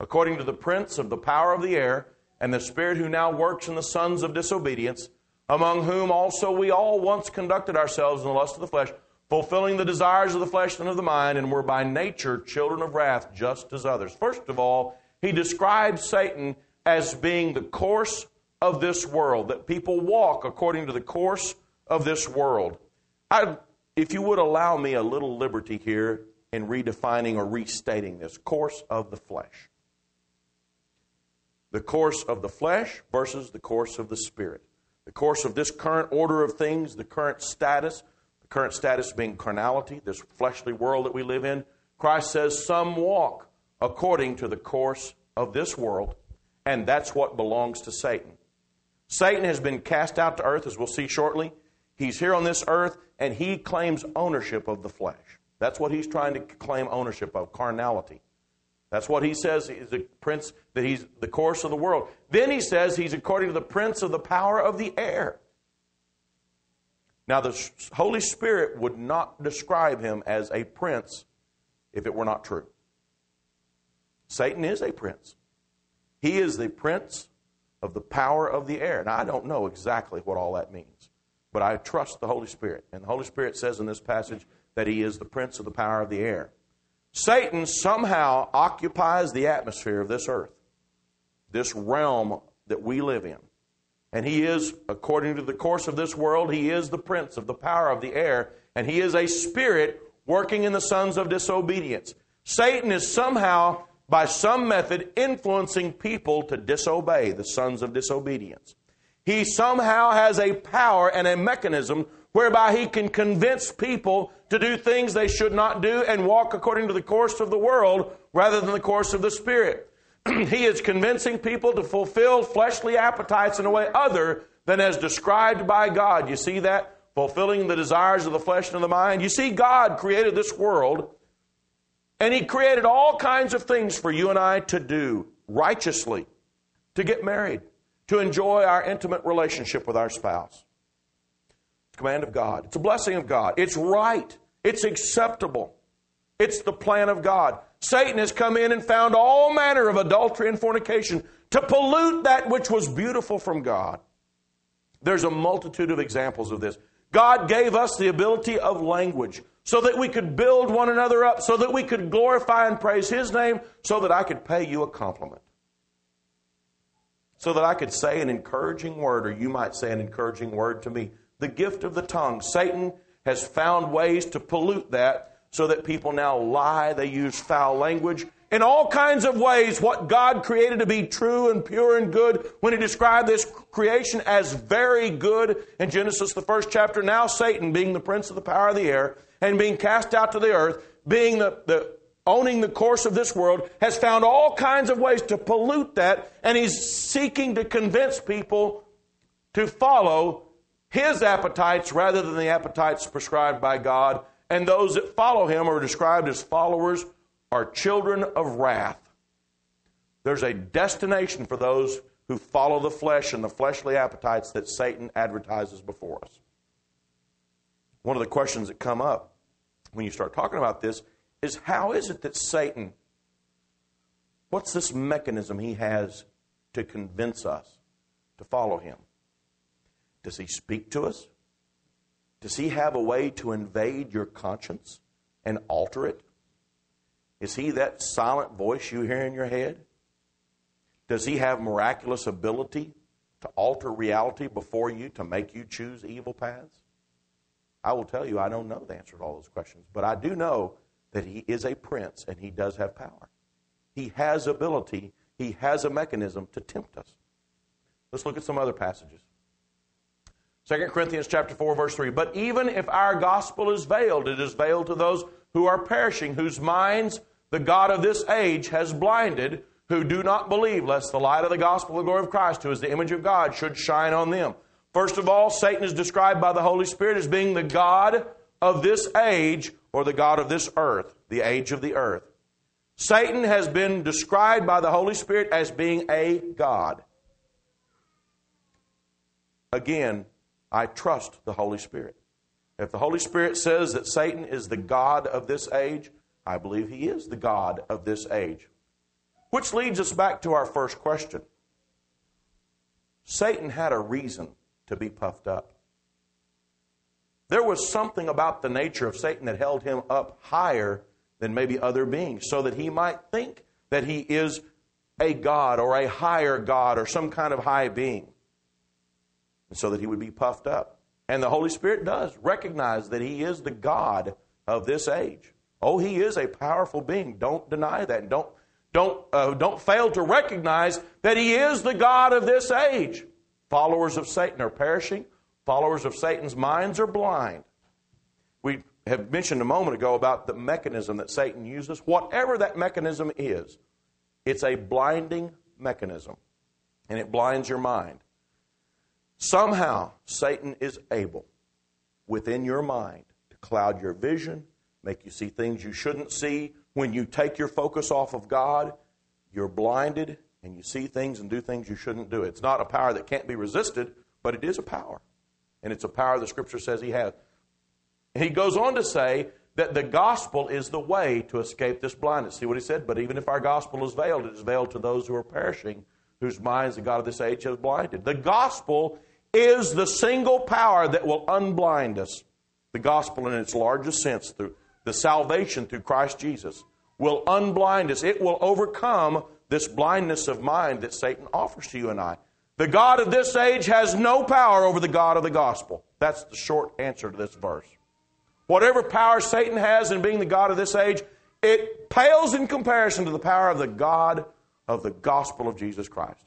Speaker 1: According to the prince of the power of the air, and the spirit who now works in the sons of disobedience, among whom also we all once conducted ourselves in the lust of the flesh, fulfilling the desires of the flesh and of the mind, and were by nature children of wrath, just as others. First of all, he describes Satan as being the course of this world, that people walk according to the course of this world. I, if you would allow me a little liberty here in redefining or restating this course of the flesh. The course of the flesh versus the course of the spirit. The course of this current order of things, the current status, the current status being carnality, this fleshly world that we live in. Christ says some walk according to the course of this world, and that's what belongs to Satan. Satan has been cast out to earth, as we'll see shortly. He's here on this earth and he claims ownership of the flesh. That's what he's trying to claim ownership of carnality. That's what he says is the prince, that he's the course of the world. Then he says he's according to the prince of the power of the air. Now, the Holy Spirit would not describe him as a prince if it were not true. Satan is a prince. He is the prince of the power of the air. Now, I don't know exactly what all that means. But I trust the Holy Spirit. And the Holy Spirit says in this passage that he is the prince of the power of the air. Satan somehow occupies the atmosphere of this earth, this realm that we live in. And he is, according to the course of this world, he is the prince of the power of the air, and he is a spirit working in the sons of disobedience. Satan is somehow, by some method, influencing people to disobey the sons of disobedience he somehow has a power and a mechanism whereby he can convince people to do things they should not do and walk according to the course of the world rather than the course of the Spirit. he is convincing people to fulfill fleshly appetites in a way other than as described by God. You see that? Fulfilling the desires of the flesh and of the mind. You see, God created this world, and He created all kinds of things for you and I to do righteously, to get married, to enjoy our intimate relationship with our spouse. It's a command of God. It's a blessing of God. It's right. It's acceptable. It's the plan of God. Satan has come in and found all manner of adultery and fornication to pollute that which was beautiful from God. There's a multitude of examples of this. God gave us the ability of language so that we could build one another up, so that we could glorify and praise His name, so that I could pay you a compliment. So that I could say an encouraging word, or you might say an encouraging word to me. The gift of the tongue. Satan has found ways to pollute that so that people now lie, they use foul language. In all kinds of ways, what God created to be true and pure and good, when He described this creation as very good in Genesis, the first chapter, now Satan, being the prince of the power of the air and being cast out to the earth, being the, the owning the course of this world, has found all kinds of ways to pollute that, and he's seeking to convince people to follow his appetites rather than the appetites prescribed by God and those that follow him are described as followers are children of wrath. There's a destination for those who follow the flesh and the fleshly appetites that Satan advertises before us. One of the questions that come up when you start talking about this is how is it that Satan, what's this mechanism he has to convince us to follow him? Does he speak to us? Does he have a way to invade your conscience and alter it? Is he that silent voice you hear in your head? Does he have miraculous ability to alter reality before you to make you choose evil paths? I will tell you, I don't know the answer to all those questions, but I do know that he is a prince and he does have power. He has ability, he has a mechanism to tempt us. Let's look at some other passages. 2 Corinthians chapter 4 verse 3. But even if our gospel is veiled, it is veiled to those who are perishing, whose minds the God of this age has blinded, who do not believe, lest the light of the gospel of the glory of Christ, who is the image of God, should shine on them. First of all, Satan is described by the Holy Spirit as being the God of this age, or the God of this earth, the age of the earth. Satan has been described by the Holy Spirit as being a God. Again, I trust the Holy Spirit. If the Holy Spirit says that Satan is the God of this age, I believe he is the God of this age. Which leads us back to our first question. Satan had a reason to be puffed up. There was something about the nature of Satan that held him up higher than maybe other beings, so that he might think that he is a God or a higher God or some kind of high being and so that he would be puffed up. And the Holy Spirit does recognize that he is the God of this age. Oh, he is a powerful being. Don't deny that. Don't, don't, uh, don't fail to recognize that he is the God of this age. Followers of Satan are perishing. Followers of Satan's minds are blind. We have mentioned a moment ago about the mechanism that Satan uses. Whatever that mechanism is, it's a blinding mechanism, and it blinds your mind. Somehow, Satan is able within your mind to cloud your vision, make you see things you shouldn't see. When you take your focus off of God, you're blinded and you see things and do things you shouldn't do. It's not a power that can't be resisted, but it is a power. And it's a power the scripture says he has. He goes on to say that the gospel is the way to escape this blindness. See what he said? But even if our gospel is veiled, it is veiled to those who are perishing, whose minds the God of this age has blinded. The gospel is the single power that will unblind us. The gospel, in its largest sense, through the salvation through Christ Jesus, will unblind us. It will overcome this blindness of mind that Satan offers to you and I. The God of this age has no power over the God of the gospel. That's the short answer to this verse. Whatever power Satan has in being the God of this age, it pales in comparison to the power of the God of the gospel of Jesus Christ.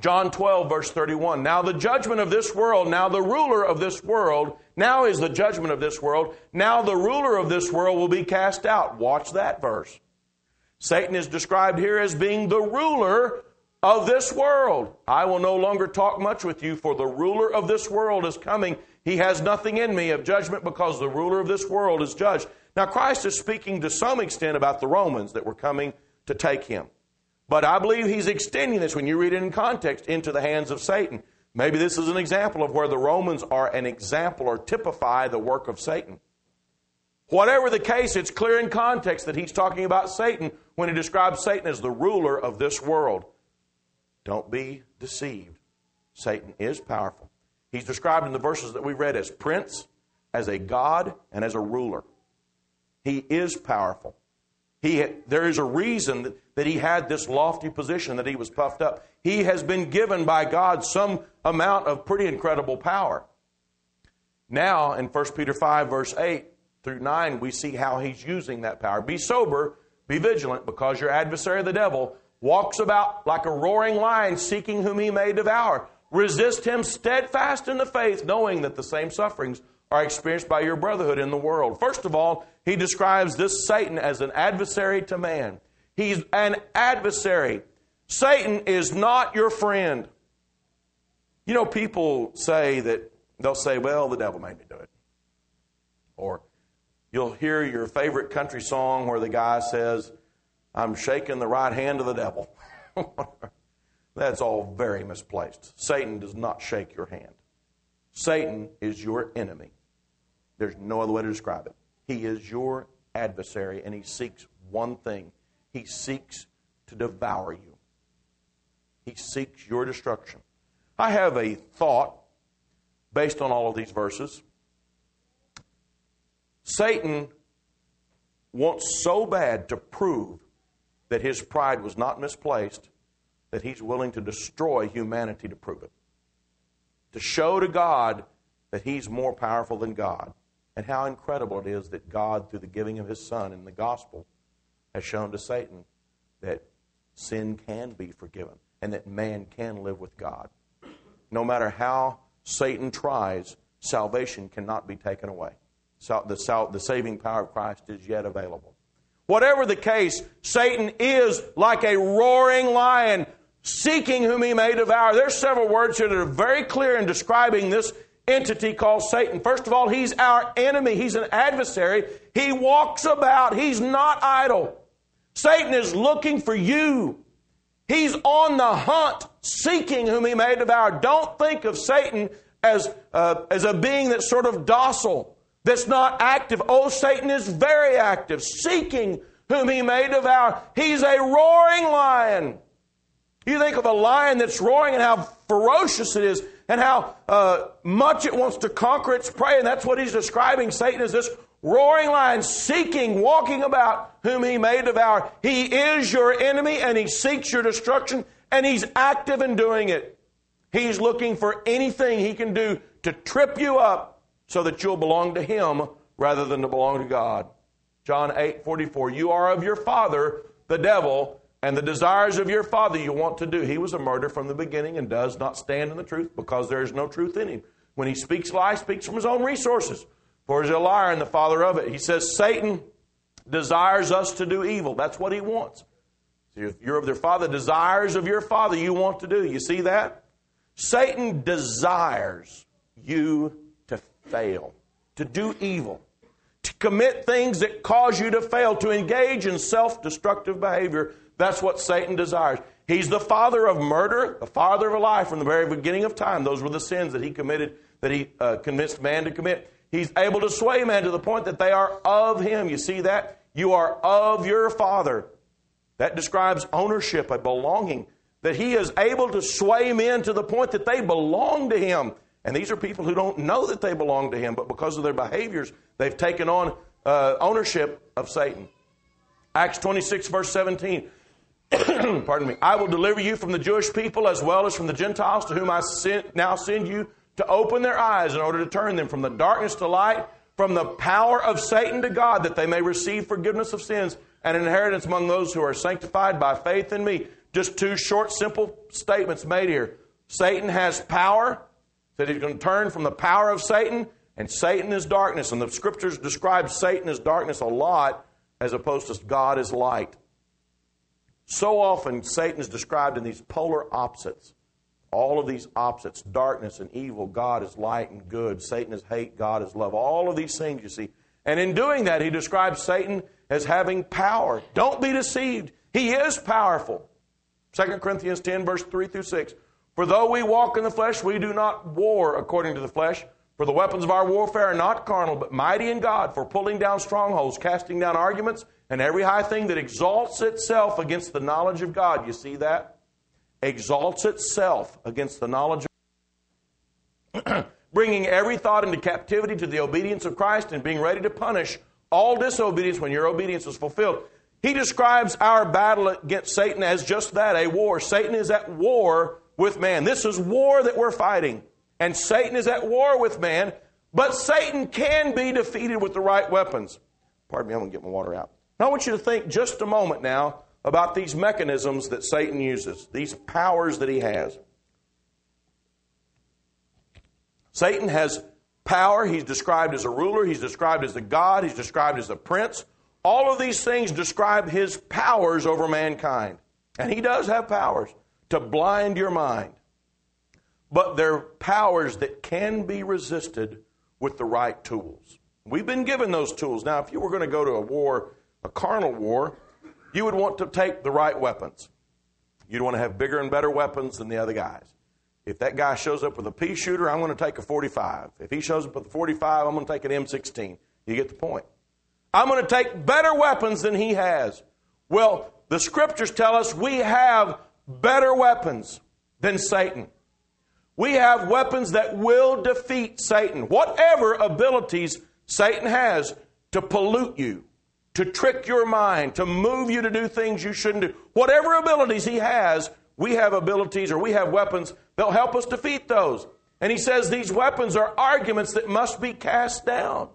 Speaker 1: John 12, verse 31. Now the judgment of this world, now the ruler of this world, now is the judgment of this world. Now the ruler of this world will be cast out. Watch that verse. Satan is described here as being the ruler of this world. I will no longer talk much with you, for the ruler of this world is coming. He has nothing in me of judgment because the ruler of this world is judged. Now, Christ is speaking to some extent about the Romans that were coming to take him. But I believe he's extending this, when you read it in context, into the hands of Satan. Maybe this is an example of where the Romans are an example or typify the work of Satan. Whatever the case, it's clear in context that he's talking about Satan when he describes Satan as the ruler of this world. Don't be deceived. Satan is powerful. He's described in the verses that we read as prince, as a god, and as a ruler. He is powerful. He, there is a reason that, that he had this lofty position, that he was puffed up. He has been given by God some amount of pretty incredible power. Now, in 1 Peter 5, verse 8 through 9, we see how he's using that power. Be sober, be vigilant, because your adversary, the devil, walks about like a roaring lion seeking whom he may devour. Resist him steadfast in the faith, knowing that the same sufferings are experienced by your brotherhood in the world. First of all, he describes this Satan as an adversary to man. He's an adversary. Satan is not your friend. You know, people say that they'll say, well, the devil made me do it. Or you'll hear your favorite country song where the guy says, I'm shaking the right hand of the devil. That's all very misplaced. Satan does not shake your hand. Satan is your enemy. There's no other way to describe it. He is your adversary, and he seeks one thing he seeks to devour you, he seeks your destruction. I have a thought based on all of these verses. Satan wants so bad to prove that his pride was not misplaced that he's willing to destroy humanity to prove it. To show to God that he's more powerful than God. And how incredible it is that God, through the giving of his Son in the gospel, has shown to Satan that sin can be forgiven and that man can live with God. No matter how Satan tries, salvation cannot be taken away. The, the saving power of Christ is yet available. Whatever the case, Satan is like a roaring lion seeking whom he may devour. There's several words here that are very clear in describing this entity called Satan. First of all, he's our enemy. He's an adversary. He walks about. He's not idle. Satan is looking for you. He's on the hunt, seeking whom he may devour. Don't think of Satan as, uh, as a being that's sort of docile that's not active. Oh, Satan is very active, seeking whom he may devour. He's a roaring lion. You think of a lion that's roaring and how ferocious it is and how uh, much it wants to conquer its prey. And that's what he's describing. Satan is this roaring lion seeking, walking about whom he may devour. He is your enemy and he seeks your destruction and he's active in doing it. He's looking for anything he can do to trip you up so that you'll belong to him rather than to belong to God. John 8 44. You are of your father, the devil, and the desires of your father you want to do. He was a murderer from the beginning and does not stand in the truth because there is no truth in him. When he speaks lies, speaks from his own resources. For he's a liar and the father of it. He says Satan desires us to do evil. That's what he wants. If you're of their father, desires of your father you want to do. You see that? Satan desires you fail, to do evil, to commit things that cause you to fail, to engage in self destructive behavior. That's what Satan desires. He's the father of murder, the father of a lie from the very beginning of time. Those were the sins that he committed, that he uh, convinced man to commit. He's able to sway man to the point that they are of him. You see that? You are of your father. That describes ownership, a belonging. That he is able to sway men to the point that they belong to him. And these are people who don't know that they belong to him, but because of their behaviors, they've taken on uh, ownership of Satan. Acts 26, verse 17. Pardon me. I will deliver you from the Jewish people as well as from the Gentiles to whom I now send you to open their eyes in order to turn them from the darkness to light, from the power of Satan to God, that they may receive forgiveness of sins and inheritance among those who are sanctified by faith in me. Just two short, simple statements made here. Satan has power Said he's going to turn from the power of Satan, and Satan is darkness. And the scriptures describe Satan as darkness a lot as opposed to God as light. So often, Satan is described in these polar opposites. All of these opposites darkness and evil, God is light and good, Satan is hate, God is love. All of these things you see. And in doing that, he describes Satan as having power. Don't be deceived. He is powerful. 2 Corinthians 10, verse 3 through 6. For though we walk in the flesh, we do not war according to the flesh. For the weapons of our warfare are not carnal, but mighty in God for pulling down strongholds, casting down arguments, and every high thing that exalts itself against the knowledge of God. You see that? Exalts itself against the knowledge of God. bringing every thought into captivity to the obedience of Christ and being ready to punish all disobedience when your obedience is fulfilled. He describes our battle against Satan as just that, a war. Satan is at war with man. This is war that we're fighting. And Satan is at war with man, but Satan can be defeated with the right weapons. Pardon me, I'm going to get my water out. Now, I want you to think just a moment now about these mechanisms that Satan uses, these powers that he has. Satan has power. He's described as a ruler, he's described as a God, he's described as a prince. All of these things describe his powers over mankind. And he does have powers to blind your mind. But they're powers that can be resisted with the right tools. We've been given those tools. Now, if you were going to go to a war, a carnal war, you would want to take the right weapons. You'd want to have bigger and better weapons than the other guys. If that guy shows up with a pea shooter, I'm going to take a 45. If he shows up with a 45, I'm going to take an M16. You get the point. I'm going to take better weapons than he has. Well, the scriptures tell us we have better weapons than Satan. We have weapons that will defeat Satan. Whatever abilities Satan has to pollute you, to trick your mind, to move you to do things you shouldn't do, whatever abilities he has, we have abilities or we have weapons that'll help us defeat those. And he says these weapons are arguments that must be cast down.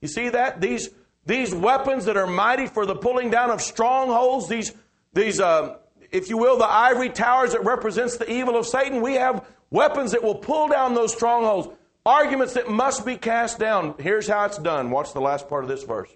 Speaker 1: You see that? These, these weapons that are mighty for the pulling down of strongholds, these, these uh, if you will, the ivory towers that represents the evil of Satan, we have weapons that will pull down those strongholds, arguments that must be cast down. Here's how it's done. Watch the last part of this verse.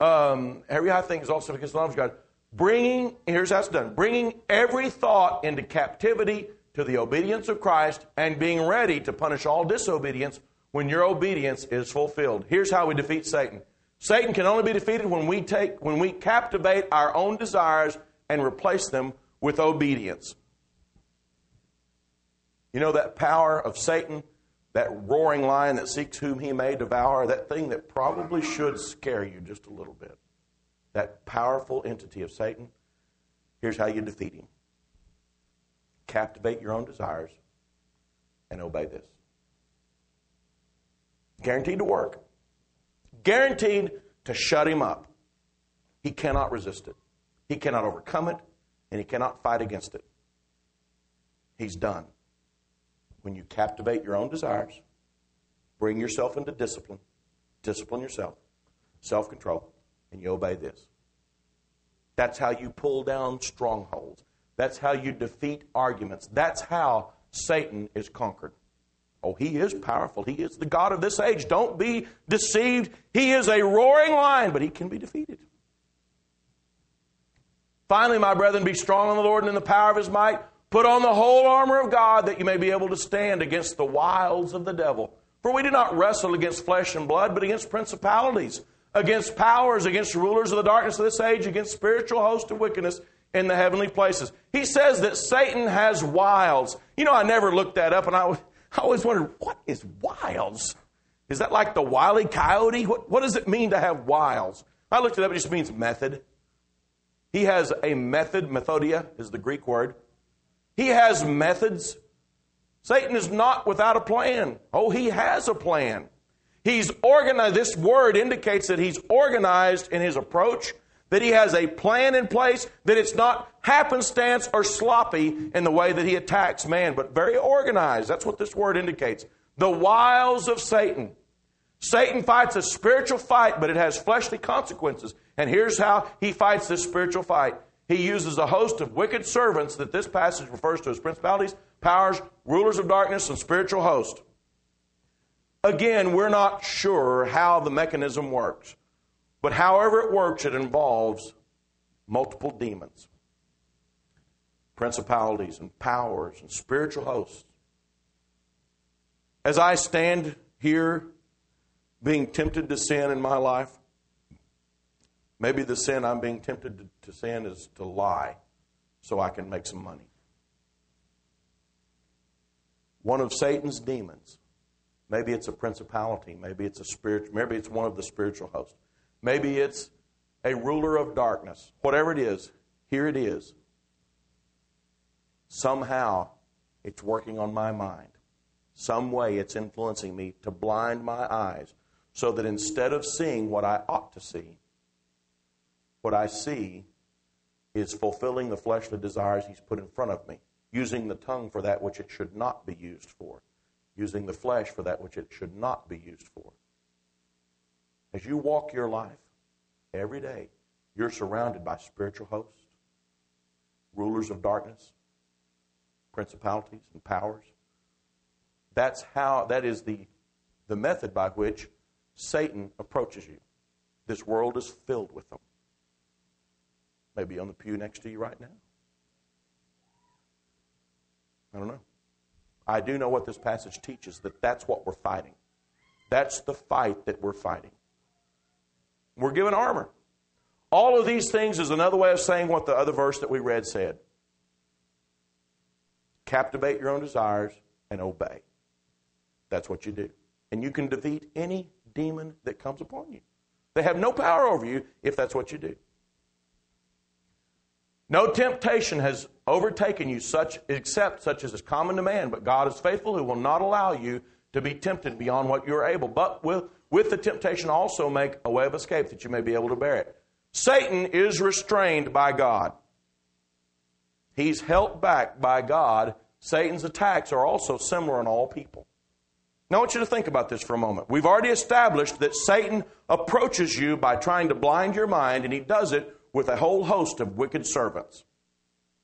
Speaker 1: Um, every high thing is also against the knowledge of God. Bringing, here's how it's done bringing every thought into captivity to the obedience of Christ and being ready to punish all disobedience when your obedience is fulfilled. Here's how we defeat Satan. Satan can only be defeated when we take when we captivate our own desires and replace them with obedience. You know that power of Satan, that roaring lion that seeks whom he may devour, that thing that probably should scare you just a little bit. That powerful entity of Satan. Here's how you defeat him captivate your own desires and obey this. Guaranteed to work. Guaranteed to shut him up. He cannot resist it. He cannot overcome it, and he cannot fight against it. He's done. When you captivate your own desires, bring yourself into discipline, discipline yourself, self control, and you obey this. That's how you pull down strongholds. That's how you defeat arguments. That's how Satan is conquered. Oh, he is powerful. He is the God of this age. Don't be deceived. He is a roaring lion, but he can be defeated. Finally, my brethren, be strong in the Lord and in the power of his might. Put on the whole armor of God that you may be able to stand against the wiles of the devil. For we do not wrestle against flesh and blood, but against principalities, against powers, against rulers of the darkness of this age, against spiritual hosts of wickedness in the heavenly places. He says that Satan has wiles. You know, I never looked that up, and I, I always wondered, what is wiles? Is that like the wily coyote? What, what does it mean to have wiles? I looked it up, it just means method. He has a method, methodia is the Greek word. He has methods. Satan is not without a plan. Oh, he has a plan. He's organized. This word indicates that he's organized in his approach, that he has a plan in place, that it's not happenstance or sloppy in the way that he attacks man, but very organized. That's what this word indicates. The wiles of Satan. Satan fights a spiritual fight, but it has fleshly consequences. And here's how he fights this spiritual fight. He uses a host of wicked servants that this passage refers to as principalities, powers, rulers of darkness, and spiritual hosts. Again, we're not sure how the mechanism works. But however it works, it involves multiple demons, principalities and powers and spiritual hosts. As I stand here being tempted to sin in my life, maybe the sin I'm being tempted to, to sin is to lie so I can make some money. One of Satan's demons. Maybe it's a principality. Maybe it's a spirit. Maybe it's one of the spiritual hosts. Maybe it's a ruler of darkness. Whatever it is, here it is. Somehow, it's working on my mind. Some way it's influencing me to blind my eyes so that instead of seeing what I ought to see, what I see is fulfilling the fleshly desires He's put in front of me, using the tongue for that which it should not be used for, using the flesh for that which it should not be used for. As you walk your life every day, you're surrounded by spiritual hosts, rulers of darkness, principalities and powers. That's how, that is the, the method by which Satan approaches you. This world is filled with them. Maybe on the pew next to you right now. I don't know. I do know what this passage teaches that that's what we're fighting. That's the fight that we're fighting. We're given armor. All of these things is another way of saying what the other verse that we read said captivate your own desires and obey. That's what you do. And you can defeat any demon that comes upon you. They have no power over you if that's what you do. No temptation has overtaken you such except such as is common to man, but God is faithful who will not allow you to be tempted beyond what you are able, but will with the temptation also make a way of escape that you may be able to bear it. Satan is restrained by God. He's held back by God. Satan's attacks are also similar in all people. Now, I want you to think about this for a moment. We've already established that Satan approaches you by trying to blind your mind, and he does it with a whole host of wicked servants.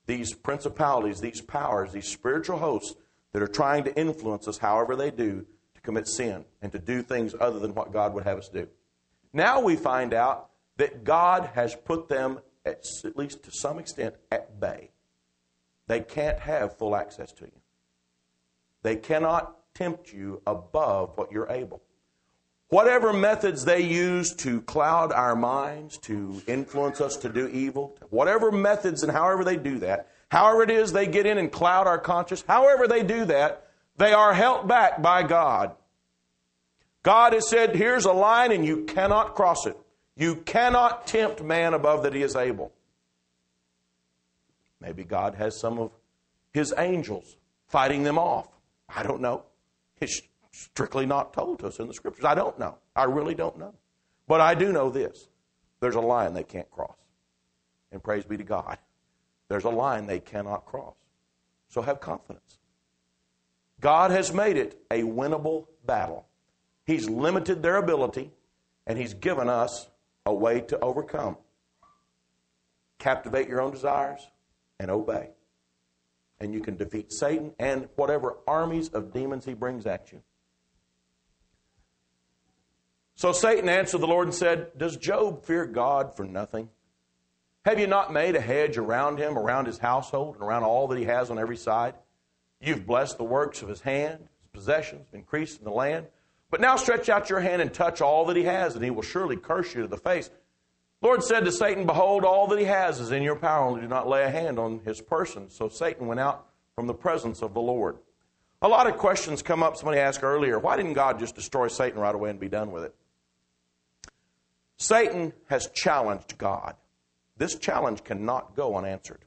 Speaker 1: These principalities, these powers, these spiritual hosts that are trying to influence us however they do to commit sin and to do things other than what God would have us do. Now we find out that God has put them, at, at least to some extent, at bay. They can't have full access to you. They cannot tempt you above what you're able. Whatever methods they use to cloud our minds, to influence us to do evil, whatever methods and however they do that, however it is they get in and cloud our conscience, however they do that, they are held back by God. God has said, here's a line and you cannot cross it. You cannot tempt man above that he is able. Maybe God has some of his angels fighting them off. I don't know. It's strictly not told to us in the scriptures. I don't know. I really don't know. But I do know this there's a line they can't cross. And praise be to God. There's a line they cannot cross. So have confidence. God has made it a winnable battle. He's limited their ability, and He's given us a way to overcome. Captivate your own desires and obey. And you can defeat Satan and whatever armies of demons he brings at you. So Satan answered the Lord and said, Does Job fear God for nothing? Have you not made a hedge around him, around his household, and around all that he has on every side? You've blessed the works of his hand, his possessions increased in the land. But now stretch out your hand and touch all that he has, and he will surely curse you to the face. The Lord said to Satan, Behold, all that he has is in your power, only do not lay a hand on his person. So Satan went out from the presence of the Lord. A lot of questions come up. Somebody asked earlier, why didn't God just destroy Satan right away and be done with it? Satan has challenged God. This challenge cannot go unanswered.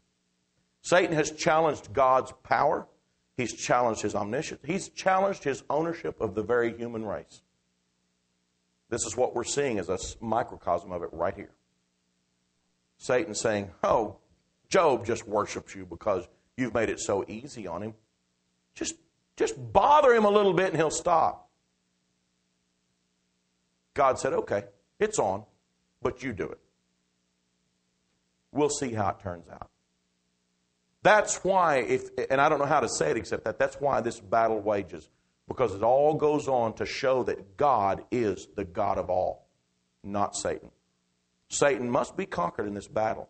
Speaker 1: Satan has challenged God's power. He's challenged his omniscience. He's challenged his ownership of the very human race. This is what we're seeing as a microcosm of it right here. Satan saying, Oh, Job just worships you because you've made it so easy on him. Just, just bother him a little bit and he'll stop. God said, Okay, it's on, but you do it. We'll see how it turns out. That's why, if, and I don't know how to say it except that, that's why this battle wages, because it all goes on to show that God is the God of all, not Satan. Satan must be conquered in this battle.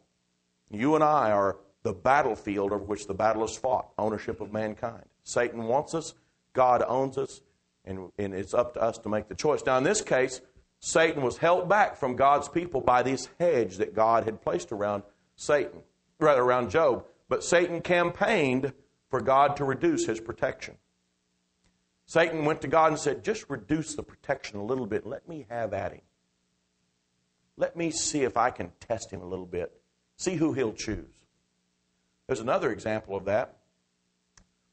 Speaker 1: You and I are the battlefield over which the battle is fought ownership of mankind. Satan wants us, God owns us, and, and it's up to us to make the choice. Now, in this case, Satan was held back from God's people by this hedge that God had placed around Satan, rather around Job. But Satan campaigned for God to reduce his protection. Satan went to God and said, Just reduce the protection a little bit. Let me have at him. Let me see if I can test him a little bit, see who he'll choose. There's another example of that.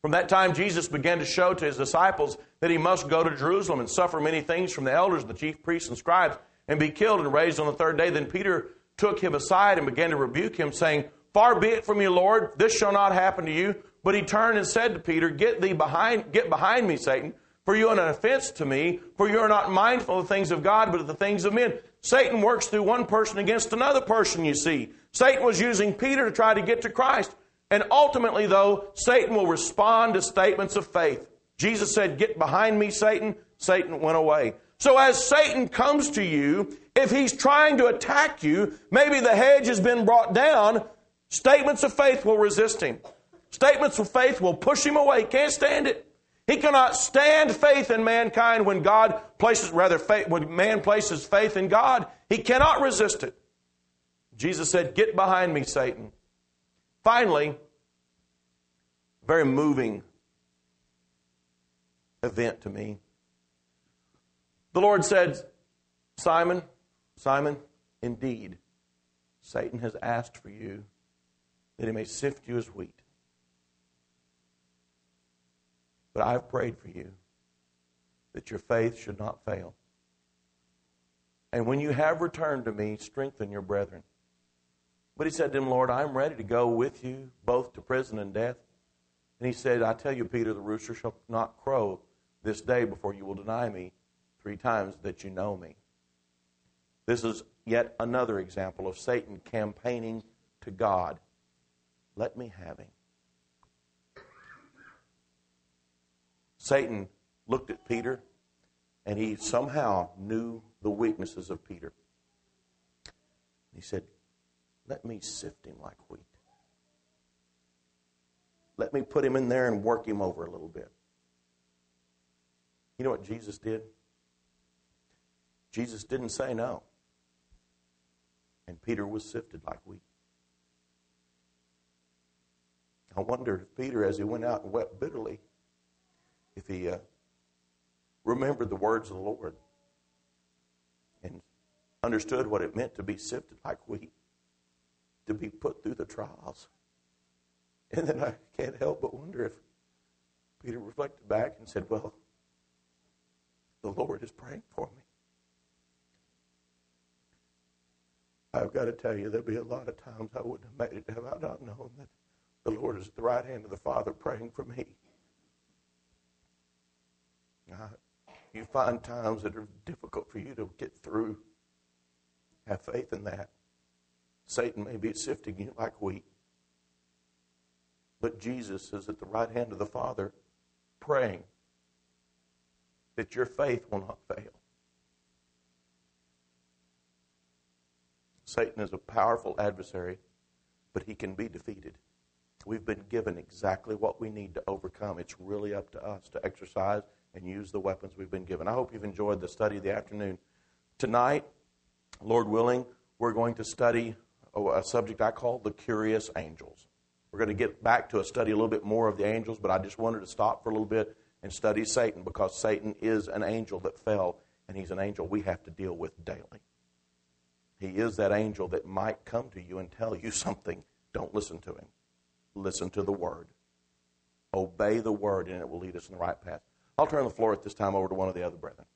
Speaker 1: From that time, Jesus began to show to his disciples that he must go to Jerusalem and suffer many things from the elders, the chief priests, and scribes, and be killed and raised on the third day. Then Peter took him aside and began to rebuke him, saying, Far be it from you, Lord, this shall not happen to you. But he turned and said to Peter, Get thee behind, get behind me, Satan, for you are an offense to me, for you are not mindful of the things of God, but of the things of men. Satan works through one person against another person, you see. Satan was using Peter to try to get to Christ. And ultimately, though, Satan will respond to statements of faith. Jesus said, Get behind me, Satan. Satan went away. So as Satan comes to you, if he's trying to attack you, maybe the hedge has been brought down, statements of faith will resist him. Statements of faith will push him away. He can't stand it. He cannot stand faith in mankind when God places, rather, faith, when man places faith in God. He cannot resist it. Jesus said, Get behind me, Satan. Finally, very moving event to me. The Lord said, Simon, Simon, indeed, Satan has asked for you that he may sift you as wheat. But I've prayed for you that your faith should not fail. And when you have returned to me, strengthen your brethren. But he said to him, Lord, I'm ready to go with you both to prison and death. And he said, I tell you, Peter, the rooster shall not crow this day before you will deny me three times that you know me. This is yet another example of Satan campaigning to God. Let me have him. Satan looked at Peter and he somehow knew the weaknesses of Peter. He said, let me sift him like wheat. Let me put him in there and work him over a little bit. You know what Jesus did? Jesus didn't say no. And Peter was sifted like wheat. I wonder if Peter, as he went out and wept bitterly, if he uh, remembered the words of the Lord and understood what it meant to be sifted like wheat to be put through the trials. And then I can't help but wonder if Peter reflected back and said, Well, the Lord is praying for me. I've got to tell you, there'll be a lot of times I wouldn't have made it have I not known that the Lord is at the right hand of the Father praying for me. Now, you find times that are difficult for you to get through. Have faith in that. Satan may be sifting you like wheat. But Jesus is at the right hand of the Father praying that your faith will not fail. Satan is a powerful adversary, but he can be defeated. We've been given exactly what we need to overcome. It's really up to us to exercise and use the weapons we've been given. I hope you've enjoyed the study of the afternoon. Tonight, Lord willing, we're going to study a subject I call the curious angels. We're going to get back to a study a little bit more of the angels, but I just wanted to stop for a little bit and study Satan because Satan is an angel that fell, and he's an angel we have to deal with daily. He is that angel that might come to you and tell you something. Don't listen to him. Listen to the word. Obey the word, and it will lead us in the right path. I'll turn the floor at this time over to one of the other brethren.